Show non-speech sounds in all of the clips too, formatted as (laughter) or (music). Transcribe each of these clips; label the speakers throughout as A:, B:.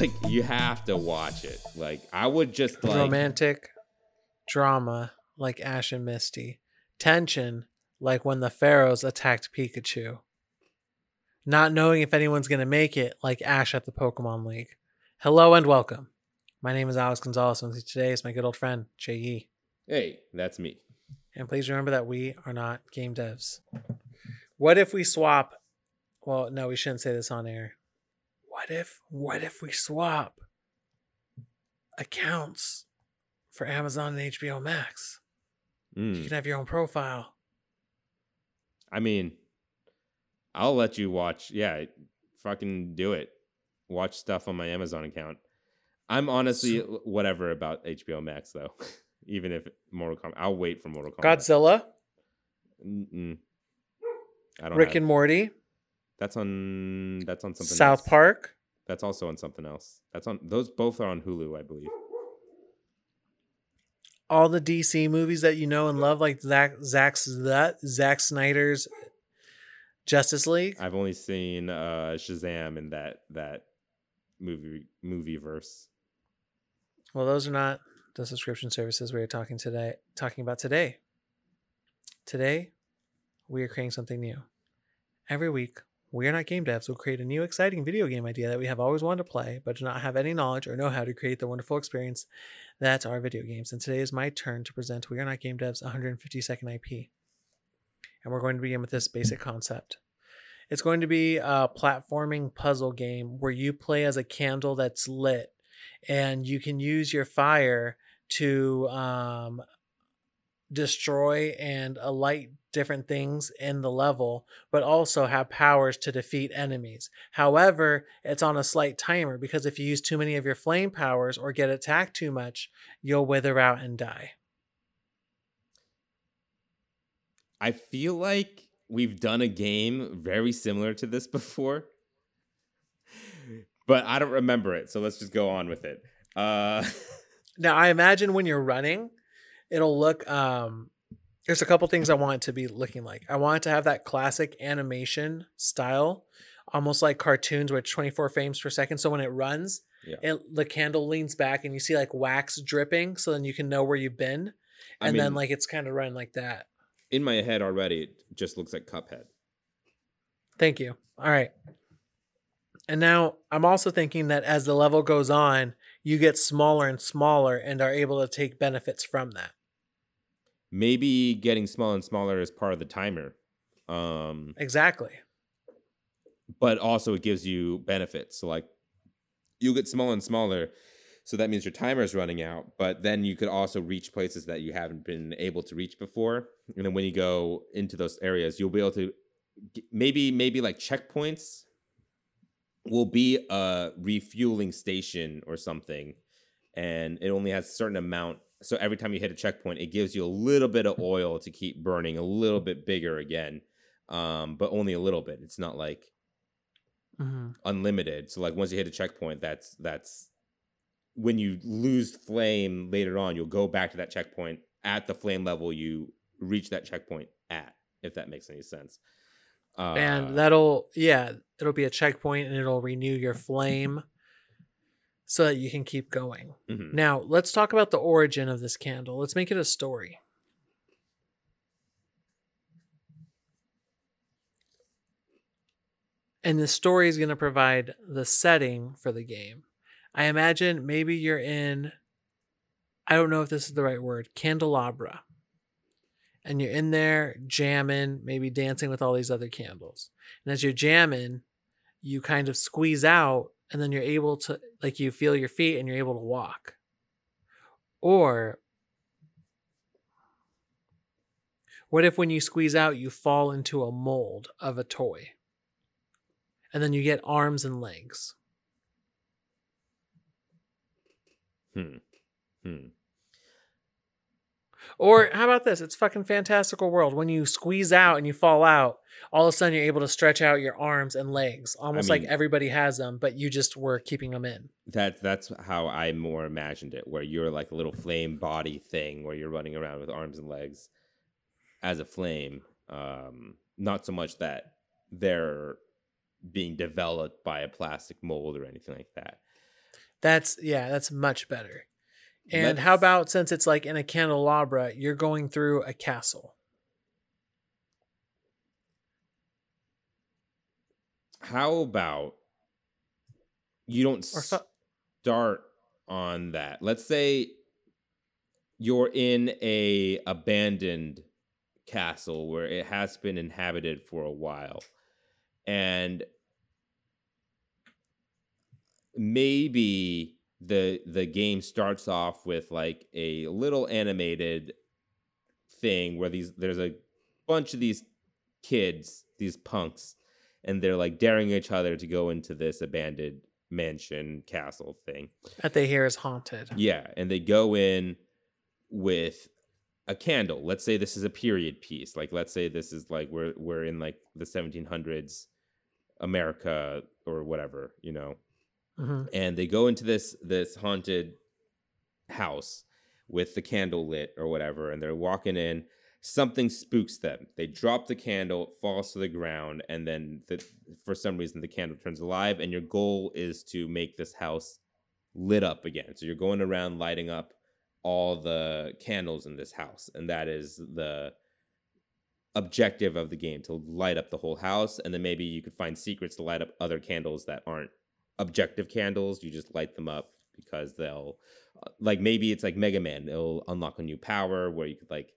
A: like you have to watch it. Like I would just like
B: Romantic drama like Ash and Misty. Tension like when the Fearows attacked Pikachu. Not knowing if anyone's to make it like Ash at the Pokemon League. Hello and welcome. My name is Alex Gonzalez, and today is my good old friend, Jay Yee.
A: Hey, that's me.
B: And please remember that we are not game devs. What if we swap? Well, no, we shouldn't say this on air. What if, what if we swap accounts for Amazon and HBO Max? You
A: Mm.
B: can have your own profile.
A: I mean, I'll let you watch. Yeah, fucking do it. Watch stuff on my Amazon account. I'm honestly whatever about HBO Max though. (laughs) Even if Mortal Kombat, I'll wait for Mortal Kombat.
B: Godzilla,
A: Mm-mm. I don't.
B: Rick
A: have-
B: and Morty,
A: That's on. That's on something.
B: South
A: else.
B: Park,
A: That's also on something else. That's on. Those both are on Hulu, I believe.
B: all the DC movies that you know and love, like Zack Zack's that Zack Snyder's Justice League.
A: I've only seen uh Shazam in that that movie movie verse.
B: Well, those are not the subscription services we are talking today talking about today. Today, we are creating something new. Every week, we are not game devs will create a new exciting video game idea that we have always wanted to play, but do not have any knowledge or know how to create the wonderful experience that our video games. And today is my turn to present We Are Not Game Devs 150 second IP. And we're going to begin with this basic concept. It's going to be a platforming puzzle game where you play as a candle that's lit and you can use your fire to um, destroy and alight different things in the level, but also have powers to defeat enemies. However, it's on a slight timer because if you use too many of your flame powers or get attacked too much, you'll wither out and die.
A: I feel like we've done a game very similar to this (laughs) before, but I don't remember it. So let's just go on with it. Uh, (laughs)
B: Now, I imagine when you're running, it'll look um there's a couple things I want it to be looking like. I want it to have that classic animation style, almost like cartoons with 24 frames per second. So when it runs,
A: Yeah.
B: it the candle leans back and you see like wax dripping so then you can know where you've been.
A: I
B: And then like it's kind of running like that.
A: in my head already, it just looks like Cuphead.
B: Thank you. All right. And now I'm also thinking that as the level goes on, you get smaller and smaller and are able to take benefits from that.
A: Maybe getting smaller and smaller is part of the timer. Um,
B: Exactly.
A: but also it gives you benefits. So like you get smaller and smaller. So that means your timer is running out, but then you could also reach places that you haven't been able to reach before. And then when you go into those areas, you'll be able to maybe maybe like checkpoints will be a refueling station or something and it only has a certain amount so every time you hit a checkpoint it gives you a little bit of oil to keep burning a little bit bigger again um, but only a little bit it's not like
B: hmm
A: unlimited. So like once you hit a checkpoint, that's that's when you lose flame later on, you'll go back to that checkpoint at the flame level you reach that checkpoint at, if that makes any sense. Uh,
B: and that'll yeah it'll be a checkpoint and it'll renew your (laughs) flame so that you can keep going.
A: Mhm.
B: now let's talk about the origin of this candle. Let's make it a story. And the story is going to provide the setting for the game. I imagine maybe you're in i don't know if this is the right word candelabra. And you're in there jamming, maybe dancing with all these other candles. And as you're jamming, you kind of squeeze out, and then you're able to, like, you feel your feet and you're able to walk. Or, what if when you squeeze out, you fall into a mold of a toy? And then you get arms and legs.
A: Hmm. Hmm.
B: Or how about this? It's fucking fantastical world. When you squeeze out and you fall out, all of a sudden you're able to stretch out your arms and legs, almost like
A: mean-
B: everybody has them, but you just were keeping them in.
A: That that's how I more imagined it, where you're like a little flame body thing, where you're running around with arms and legs as a flame. Um, not so much that they're being developed by a plastic mold or anything like that.
B: That's yeah, that's much better. And how
A: Let's-
B: about since it's like in a candelabra, you're going through a castle.
A: How about you don't
B: so-
A: start on that? Let's say you're in a abandoned castle where it has been inhabited for a while and maybe the the game starts off with like a little animated thing where these there's a bunch of these kids these punks and they're like daring each other to go into this abandoned mansion castle thing
B: that they hear is haunted.
A: yeah, and they go in with a candle. Let's say this is a period piece. Like let's say this is like we're we're in like the 1700s America or whatever, you know.
B: Hmm
A: And they go into this this haunted house with the candle lit or whatever and they're walking in something spooks them. They drop the candle, falls to the ground and then the, for some reason the candle turns alive and your goal is to make this house lit up again. So you're going around lighting up all the candles in this house, and that is the objective of the game to light up the whole house. And then maybe you could find secrets to light up other candles that aren't objective candles. You just light them up because they'll, uh, like, maybe it's like Mega Man, it'll unlock a new power where you could, like,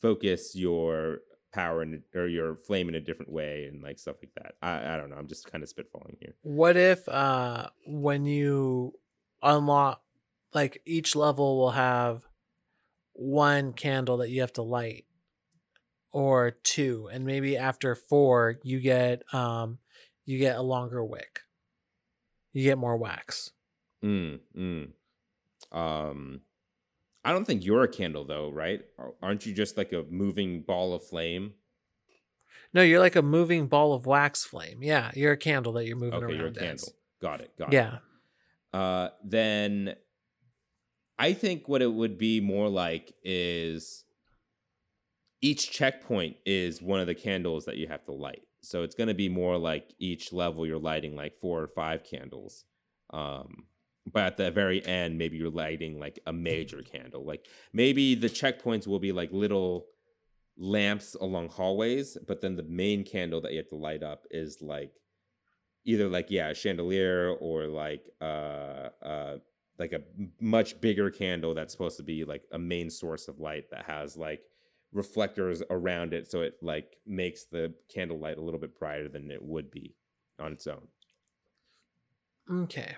A: focus your power in, or your flame in a different way and like stuff like that. I, I don't know. I'm just kind of spitballing here.
B: What if uh when you unlock like each level will have one candle that you have to light or two and maybe after 4 you get um you get a longer wick. You get more wax.
A: Mm, mm. Um, I don't think you're a candle though, right? Aren't you just like a moving ball of flame?
B: No, you're like a moving ball of wax flame. Yeah, you're a candle that you're moving
A: Okay,
B: around.
A: you're a
B: as.
A: candle. Got it. Got
B: Yeah.
A: it. Uh, then I think what it would be more like is each checkpoint is one of the candles that you have to light. So it's going to be more like each level you're lighting like four or five candles. Um, but at the very end, maybe you're lighting like a major candle. Like maybe the checkpoints will be like little lamps along hallways, but then the main candle that you have to light up is like either like yeah, a chandelier or like uh uh like a much bigger candle that's supposed to be like a main source of light that has like reflectors around it so it like makes the candle light a little bit brighter than it would be on its own.
B: Okay.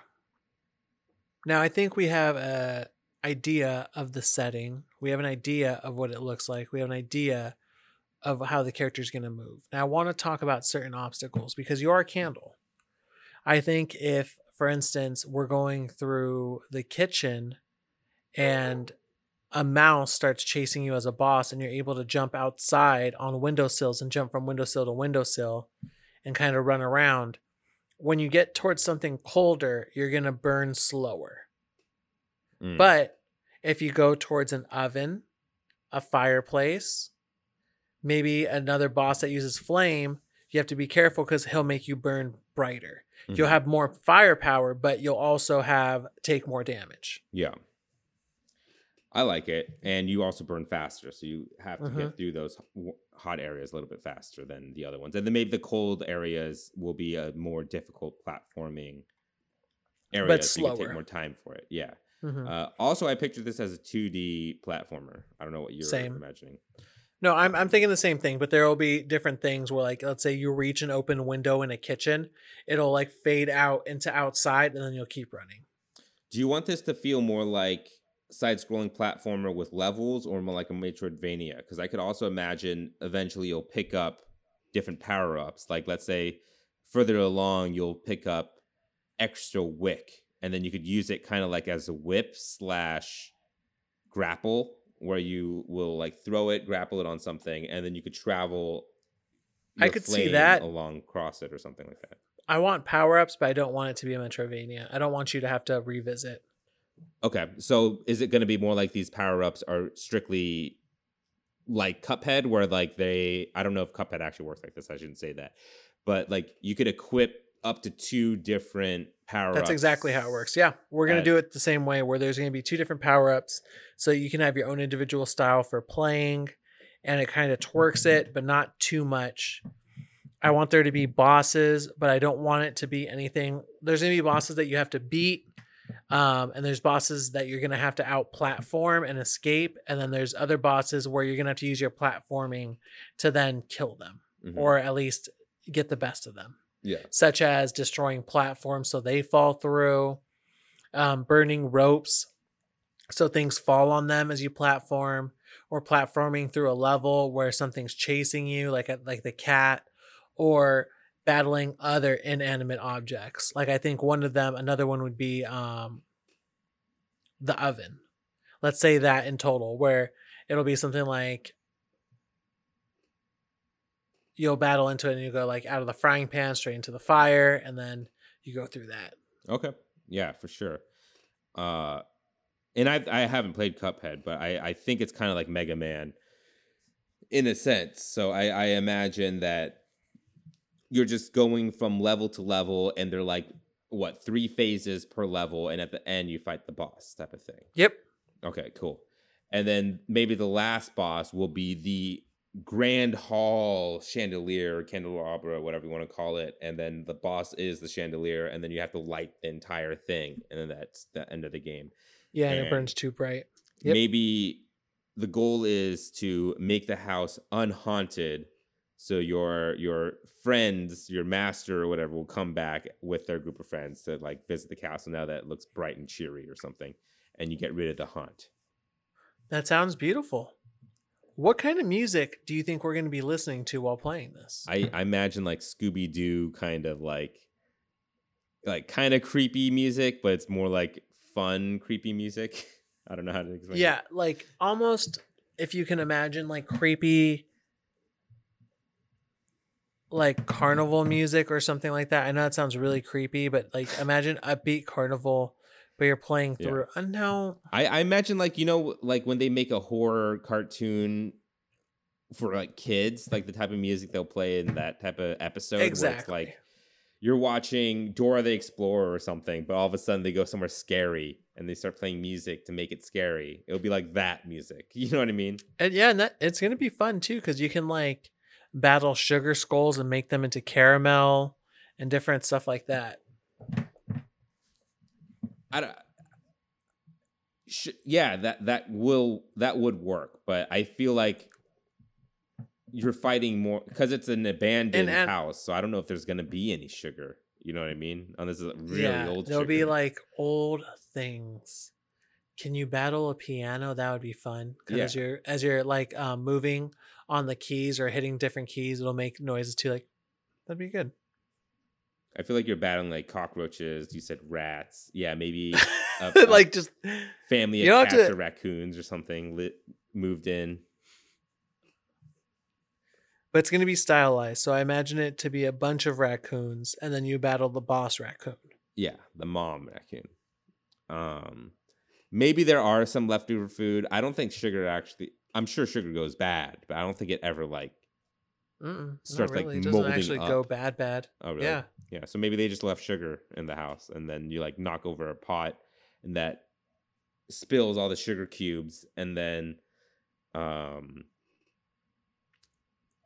B: Now I think we have a idea of the setting. We have an idea of what it looks like. We have an idea of how the character is going to move. Now I want to talk about certain obstacles because you are a candle. I think if, for instance, we're going through the kitchen and a mouse starts chasing you as a boss and you're able to jump outside on windowsills and jump from windowsill to windowsill and kind of run around when you get towards something colder, you're going to burn slower.
A: Mm.
B: But if you go towards an oven, a fireplace, maybe another boss that uses flame, you have to be careful because he'll make you burn brighter. You'll
A: Mhm.
B: have more firepower, but you'll also have take more damage.
A: Yeah. I like it. And you also burn faster. So you have to
B: Mhm.
A: get through those hot areas a little bit faster than the other ones. And then maybe the cold areas will be a more difficult platforming area.
B: But
A: so you can
B: slower.
A: take more time for it. Yeah.
B: Mhm.
A: Uh, also, I pictured this as a 2D platformer. I don't know what you're
B: Same.
A: imagining.
B: No, I'm I'm thinking the same thing, but there will be different things where like let's say you reach an open window in a kitchen, it'll like fade out into outside and then you'll keep running.
A: Do you want this to feel more like side-scrolling platformer with levels, or more like a Metroidvania? Because I could also imagine eventually you'll pick up different power-ups. Like let's say further along you'll pick up extra wick, and then you could use it kind of like as a whip slash grapple, where you will like throw it, grapple it on something, and then you could travel.
B: I could see that.
A: along cross it or something like that.
B: I want power ups, but I don't want it to be a Metroidvania. I don't want you to have to revisit.
A: Okay, so is it going to be more like these power ups are strictly like Cuphead, where like they? I don't know if Cuphead actually works like this. I shouldn't say that, but like you could equip up to two different power. Ups.
B: That's exactly how it works. Yeah, we're gonna
A: Uh,
B: do it the same way, where there's gonna be two different power ups, so you can have your own individual style for playing, and it kind of twerks it, but not too much. I want there to be bosses, but I don't want it to be anything. There's gonna be bosses that you have to beat, um, and there's bosses that you're gonna have to out platform and escape, and then there's other bosses where you're gonna have to use your platforming to then kill them,
A: Mhm.
B: or at least get the best of them
A: yeah.
B: such as destroying platforms so they fall through, um, burning ropes so things fall on them as you platform, or platforming through a level where something's chasing you, like a, like the cat, or battling other inanimate objects. Like I think one of them, another one would be um, the oven. Let's say that in total, where it'll be something like you'll battle into it and you go like out of the frying pan straight into the fire and then you go through that
A: Okay. Yeah, for sure. Uh, and I I haven't played Cuphead, but I I think it's kind of like Mega Man, in a sense. So I I imagine that you're just going from level to level, and they're like what three phases per level, and at the end you fight the boss type of thing.
B: yep
A: Okay, cool. And then maybe the last boss will be the grand hall chandelier, candelabra, whatever you want to call it. And then the boss is the chandelier, and then you have to light the entire thing, and then that's the end of the game.
B: yeah and it burns too bright Yep.
A: Maybe the goal is to make the house unhaunted, so your your friends, your master or whatever, will come back with their group of friends to like visit the castle now that it looks bright and cheery or something, and you get rid of the haunt.
B: that sounds beautiful what kind of music do you think we're going to be listening to while playing this
A: I, I imagine like Scooby Doo kind of like like kind of creepy music, but it's more like fun creepy music. (laughs) I don't know how to explain. it.
B: yeah like almost if you can imagine like creepy like carnival music or something like that i know that sounds really creepy but like imagine upbeat carnival but you're playing
A: Yeah.
B: through uh, no
A: I, I imagine like you know like when they make a horror cartoon for like kids, like the type of music they'll play in that type of episode. Where it's
B: exactly
A: like you're watching Dora the Explorer or something, but all of a sudden they go somewhere scary and they start playing music to make it scary. It'll be like that music. (laughs) You know what I mean?
B: And yeah, and that it's gonna be fun too because you can like battle sugar skulls and make them into caramel and different stuff like that.
A: I don't. Sh- yeah, that that will that would work, but I feel like you're fighting more because it's an abandoned
B: and-
A: house. So I don't know if there's gonna be any sugar. You know what I mean? On this really
B: yeah,
A: old.
B: there'll be like old things. Can you battle a piano? That would be fun. 'Cause as you're as you're like um, moving on the keys or hitting different keys, it'll make noises too. Like that'd be good.
A: I feel like you're battling like cockroaches. You said rats. Yeah, maybe (laughs) a,
B: like just
A: family
B: you
A: of cats
B: to-
A: or raccoons or something lit, moved in.
B: but it's gonna be stylized. So I imagine it to be a bunch of raccoons, and then you battle the boss raccoon.
A: Yeah, the mom raccoon. Um, maybe there are some leftover food. I don't think sugar actually. I'm sure sugar goes bad, but I don't think it ever like.
B: Mm-mm,
A: Starts,
B: not
A: like.
B: It doesn't
A: molding
B: actually go bad, bad.
A: Oh, really?
B: Yeah.
A: Yeah. So maybe they just left sugar in the house, and then you like knock over a pot, and that spills all the sugar cubes, and then, um,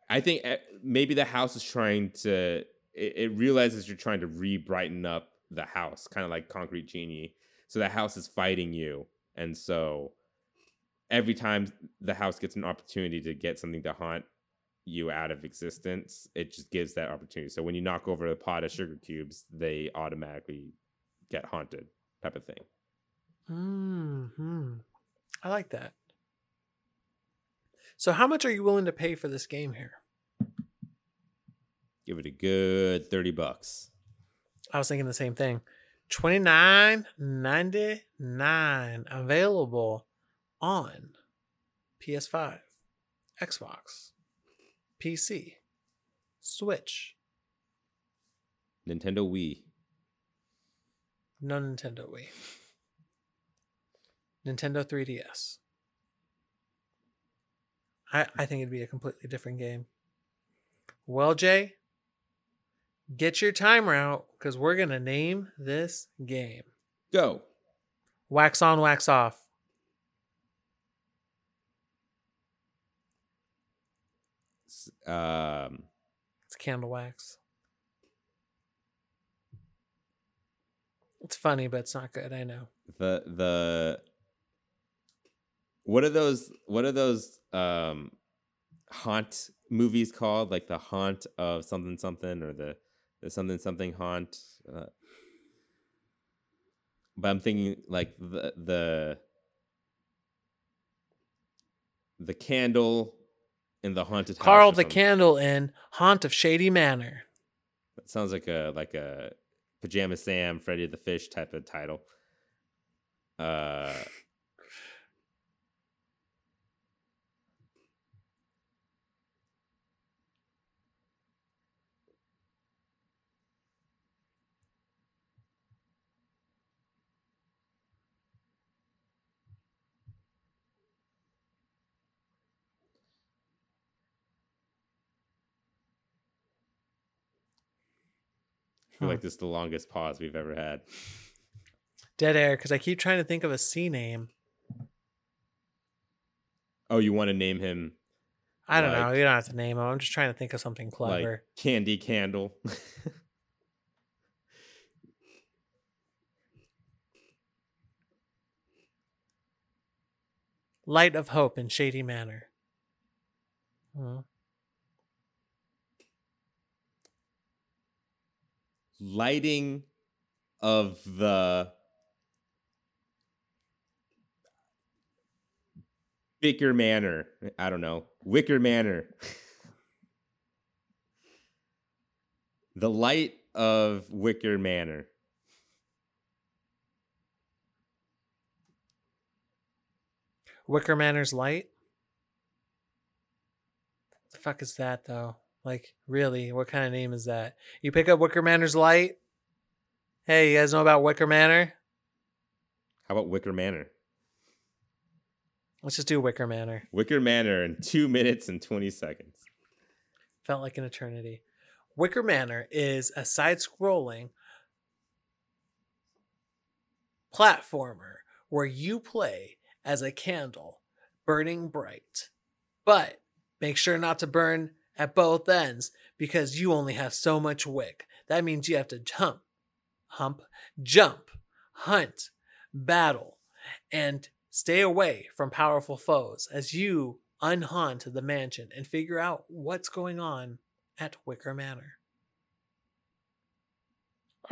A: I think eh, maybe the house is trying to. It, it realizes you're trying to re-brighten up the house, kind of like Concrete Genie. So the house is fighting you, and so every time the house gets an opportunity to get something to haunt you out of existence, it just gives that opportunity. So when you knock over a pot of sugar cubes, they automatically get haunted, type of thing.
B: Hmm. I like that. So, how much are you willing to pay for this game here?
A: Give it a good thirty bucks.
B: I was thinking the same thing. Twenty nine ninety nine available on PS5, Xbox, PC, Switch,
A: Nintendo Wii.
B: no Nintendo Wii, Nintendo 3DS. I I think it'd be a completely different game. Well, Jay, Get your timer out because we're going to name this game.
A: Go.
B: Wax on, wax off.
A: Um,
B: It's candle wax. It's funny, but it's not good. I know.
A: the the what are those what are those um haunt movies called like the haunt of something something or the the something something haunt uh, but i'm thinking like the the the candle in the haunted
B: Carl the. Candle in Haunt of Shady Manor.
A: that sounds like a like a pajama sam freddy the fish type of title uh I feel
B: Huh.
A: like this is the longest pause we've ever had.
B: Dead air because I keep trying to think of a C name.
A: Oh, you want to name him
B: I don't know. You don't have to name him. I'm just trying to think of something clever.
A: like Candy Candle? (laughs)
B: Light of Hope in Shady Manor. Hmm.
A: Lighting of the Wicker Manor. I don't know. Wicker Manor. (laughs) the light of Wicker Manor.
B: Wicker Manor's Light. The fuck is that though? Like, really, what kind of name is that? You pick up Wicker Manor's Light. Hey, you guys know about Wicker Manor?
A: How about Wicker Manor?
B: Let's just do Wicker Manor.
A: Wicker Manor in two minutes and 20 seconds.
B: Felt like an eternity. Wicker Manor is a side scrolling platformer where you play as a candle burning bright. But make sure not to burn at both ends because you only have so much wick. That means you have to jump, hump, jump, hunt, battle, and stay away from powerful foes as you unhaunt the mansion and figure out what's going on at Wicker Manor.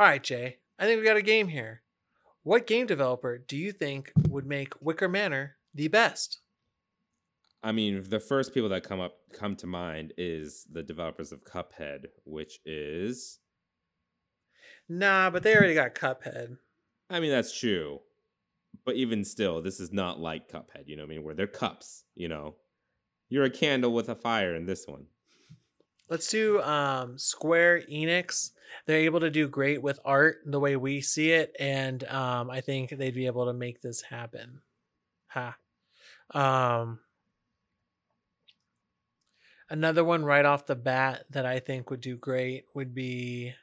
B: All right, Jay, I think we got a game here. What game developer do you think would make Wicker Manor the best?
A: I mean, the first people that come up come to mind is the developers of Cuphead, which is
B: Nah, but they already got Cuphead.
A: I mean, that's true. But even still, this is not like Cuphead, you know what I mean? Where they're cups, you know. You're a candle with a fire in this one.
B: Let's do um, Square Enix. They're able to do great with art the way we see it, and um, I think they'd be able to make this happen. Ha. Um, another one right off the bat that I think would do great would be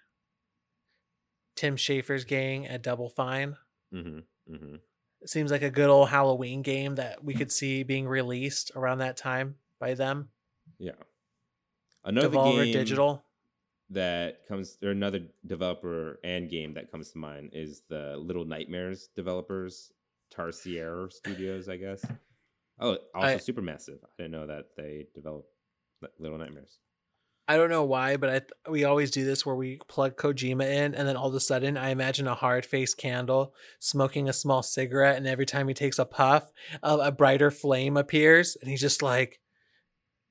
B: Tim Schafer's gang at Double Fine.
A: Mm-hmm. Mm-hmm.
B: It seems like a good old Halloween game that we could see being released around that time by them.
A: Yeah. Another
B: Devolver
A: game
B: Digital.
A: that comes or another developer and game that comes to mind is the Little Nightmares developers, Tarsier Studios, I guess. Oh, also
B: I-
A: Supermassive. I didn't know that they developed Little Nightmares.
B: I don't know why, but I th- we always do this where we plug Kojima in, and then all of a sudden, I imagine a hard faced candle smoking a small cigarette, and every time he takes a puff, a, a brighter flame appears, and he's just like,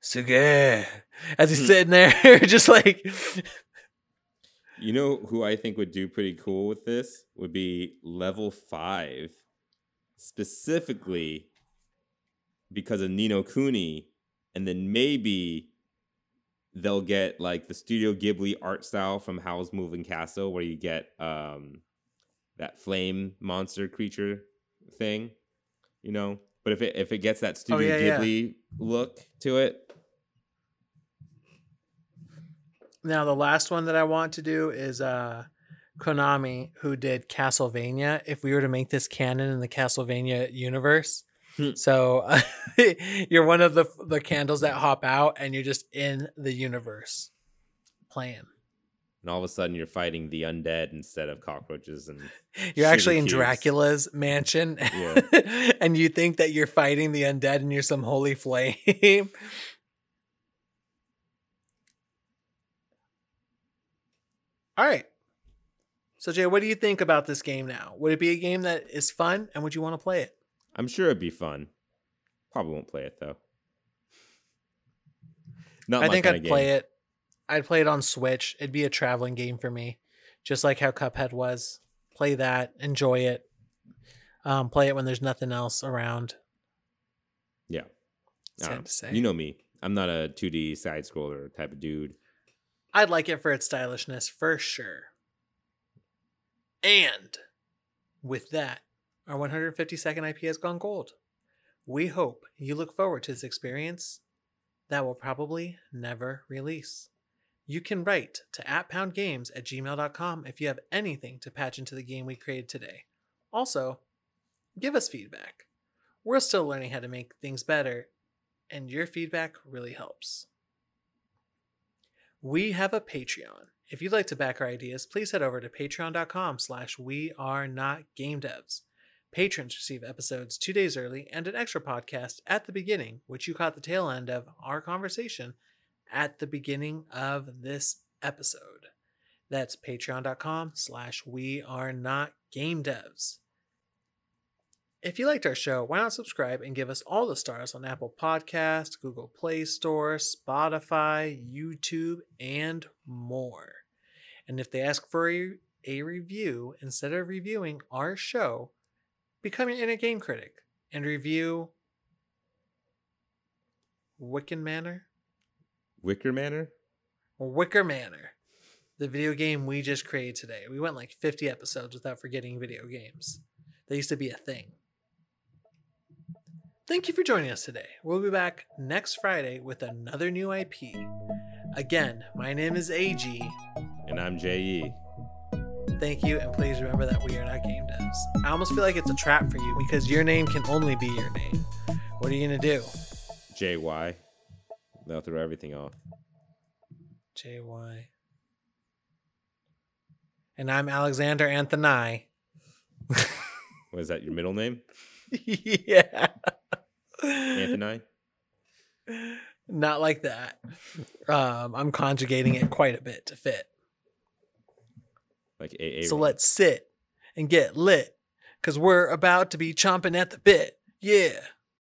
B: "Suge," as he's
A: Hmm.
B: sitting there, (laughs) just like,
A: You know who I think would do pretty cool with this would be level five, specifically because of Ni no Kuni, and then maybe they'll get like the Studio Ghibli art style from Howl's Moving Castle, where you get um that flame monster creature thing, you know. But if it if it gets that Studio
B: yeah, yeah.
A: Ghibli look to it,
B: Now the last one that I want to do is uh Konami, who did Castlevania. If we were to make this canon in the Castlevania universe,
A: Hmm.
B: so (laughs) you're one of the the candles that hop out, and you're just in the universe playing.
A: And all of a sudden, you're fighting the undead instead of cockroaches. And (laughs)
B: You're actually in
A: cubes.
B: Dracula's mansion,
A: Yeah. (laughs)
B: and you think that you're fighting the undead, and you're some holy flame. All right. So Jay, what do you think about this game now? Would it be a game that is fun, and would you want to play it?
A: I'm sure it'd be fun. Probably won't play it though. (laughs) Not
B: I think I'd play it. I'd play it on Switch. It'd be a traveling game for me, just like how Cuphead was. Play that, enjoy it. Um, play it when there's nothing else around.
A: Yeah.
B: Sad
A: don't
B: to say.
A: You know me. I'm not a 2D side scroller type of dude.
B: I'd like it for its stylishness for sure. And with that, our 152nd IP has gone gold. We hope you look forward to this experience that will probably never release. You can write to atpoundgames at gmail.com if you have anything to patch into the game we created today. Also, give us feedback. We're still learning how to make things better, and your feedback really helps. We have a Patreon. If you'd like to back our ideas, please head over to patreon.com slash we are not game devs. Patrons receive episodes two days early and an extra podcast at the beginning, which you caught the tail end of our conversation at the beginning of this episode. That's patreon.com slash we are not game devs. If you liked our show, why not subscribe and give us all the stars on Apple Podcast, Google Play Store, Spotify, YouTube, and more. And if they ask for a, a review, instead of reviewing our show, become your inner game critic and review Wicken Manor
A: Wicker Manor?
B: or Wicker Manor, the video game we just created today. We went like 50 episodes without forgetting video games. They used to be a thing. Thank you for joining us today. We'll be back next Friday with another new IP. Again, my name is AG.
A: And I'm. J.E.
B: Thank you, and please remember that we are not game devs. I almost feel like it's a trap for you because your name can only be your name. What are you gonna do?
A: J.Y. They'll throw everything off.
B: JY. And I'm Alexander Anthony. (laughs)
A: Was that your middle name?
B: yeah.
A: Anthony?
B: Not like that. Um, I'm conjugating it quite a bit to fit.
A: Like A.A.
B: So let's sit and get lit because we're about to be chomping at the bit. Yeah.